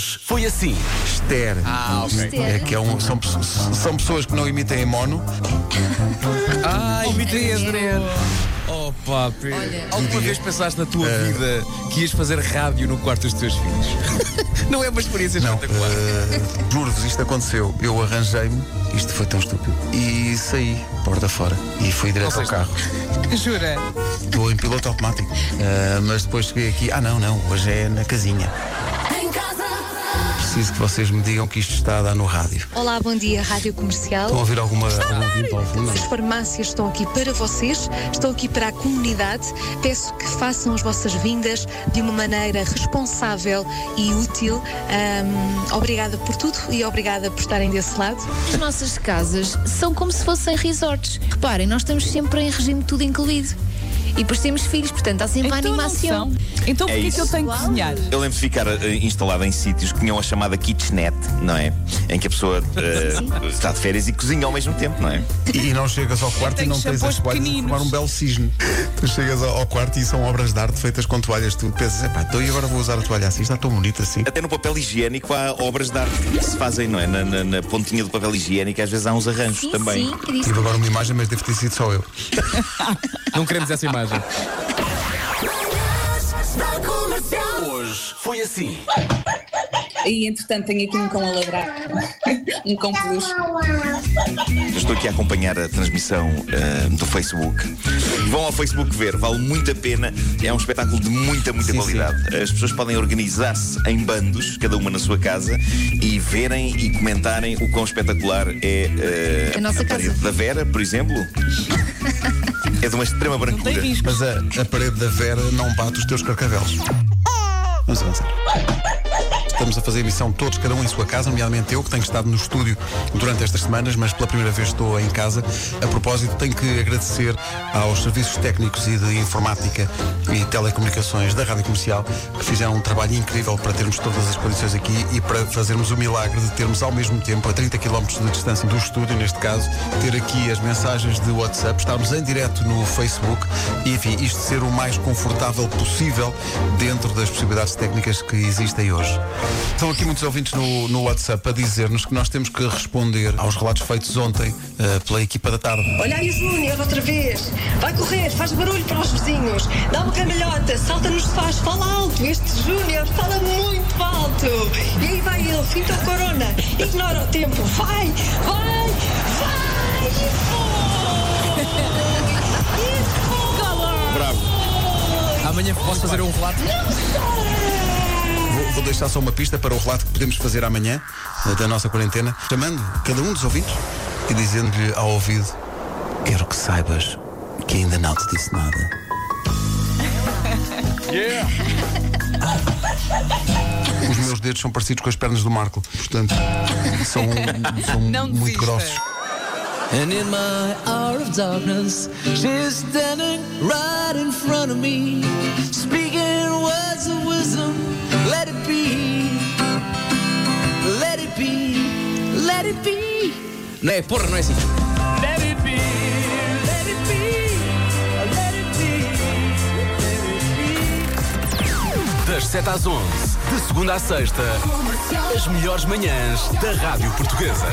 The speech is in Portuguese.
Hoje foi assim. Esther. Ah, ok. É que é um, são, são pessoas que não emitem em mono. Ai, imitei Adriano. Oh, papi. Alguma vez pensaste na tua vida que ias fazer rádio no quarto dos teus filhos? Não é uma experiência Não, espetacular. eh, juro-vos, isto aconteceu. Eu arranjei-me, isto foi tão estúpido, e saí, porta fora, e fui direto ao carro. Jura? Estou em piloto automático. Eh, mas depois cheguei aqui, ah não, não, hoje é na casinha. Preciso que vocês me digam que isto está a dar no rádio. Olá, bom dia, Rádio Comercial. Estão a ouvir alguma, algum ouvinte ao fundo? As farmácias estão aqui para vocês, estão aqui para a comunidade. Peço que façam as vossas vindas de uma maneira responsável e útil. Ahm, obrigada por tudo e obrigada por estarem desse lado. As nossas casas são como se fossem resorts. Reparem, nós estamos sempre em regime tudo incluído. E depois temos filhos, portanto há sempre Então animação. Então É porquê que eu isso. tenho que cozinhar? Eu lembro de ficar eh, instalado em sítios que tinham a chamada kitchenette, não é? Em que a pessoa eh, está de férias e cozinha ao mesmo tempo, não é? E, e não chegas ao quarto e não tens as toalhas a pequeninos. formar um belo cisne. Tu chegas ao, ao quarto e são obras de arte feitas com toalhas. Tu pensas, epá, então e agora vou usar a toalha assim? Está tão bonita assim. Até no papel higiênico há obras de arte que se fazem, não é? Na, na- na pontinha do papel higiênico às vezes há uns arranjos Sim, também. sim. Tive agora uma imagem, mas deve ter sido só eu. Não queremos essa imagem. Hoje foi assim. E entretanto tenho aqui um cão a ladrar. um cão peluche. Estou aqui a acompanhar a transmissão eh, do Facebook. Vão ao Facebook ver, vale muito a pena. É um espetáculo de muita, muita Sim, qualidade. As pessoas podem organizar-se em bandos, cada uma na sua casa, e verem e comentarem o quão espetacular é eh, A nossa parede casa. da Vera, por exemplo. É de uma extrema brancura. Mas a, a parede da Vera não bate os teus carcavelos. Vamos avançar. Estamos a fazer emissão todos, cada um em sua casa, nomeadamente eu, que tenho estado no estúdio durante estas semanas, mas pela primeira vez estou em casa. A propósito, tenho que agradecer aos serviços técnicos e de informática e telecomunicações da Rádio Comercial, que fizeram um trabalho incrível para termos todas as condições aqui e para fazermos o milagre de termos ao mesmo tempo, a 30 km de distância do estúdio, neste caso, ter aqui as mensagens de WhatsApp, estarmos em direto no Facebook e, enfim, isto ser o mais confortável possível dentro das possibilidades técnicas que existem hoje. Estão aqui muitos ouvintes no, no WhatsApp a dizer-nos que nós temos que responder aos relatos feitos ontem eh, pela equipa da tarde. Olha aí o Júnior outra vez. Vai correr, faz barulho para os vizinhos. Dá uma camalhota, salta nos sofás, fala alto. Este Júnior fala muito alto. E aí vai ele, finta o corona. Ignora o tempo. Vai, vai, vai. E foi. E foi. Bravo. Amanhã posso fazer um relato? Vou, vou deixar só uma pista para o relato que podemos fazer amanhã da nossa quarentena, chamando cada um dos ouvintes e dizendo-lhe ao ouvido: Quero que saibas que ainda não te disse nada. Os meus dedos são parecidos com as pernas do Marco, portanto, são, são Não muito desista. grossos. And in my hour of darkness, she's standing right in front of me, speaking words of wisdom. It be, Não é, porra, não é assim. let it be, let it be, let it be, let it be. Das 7 às 11, de segunda à sexta, as melhores manhãs da Rádio Portuguesa.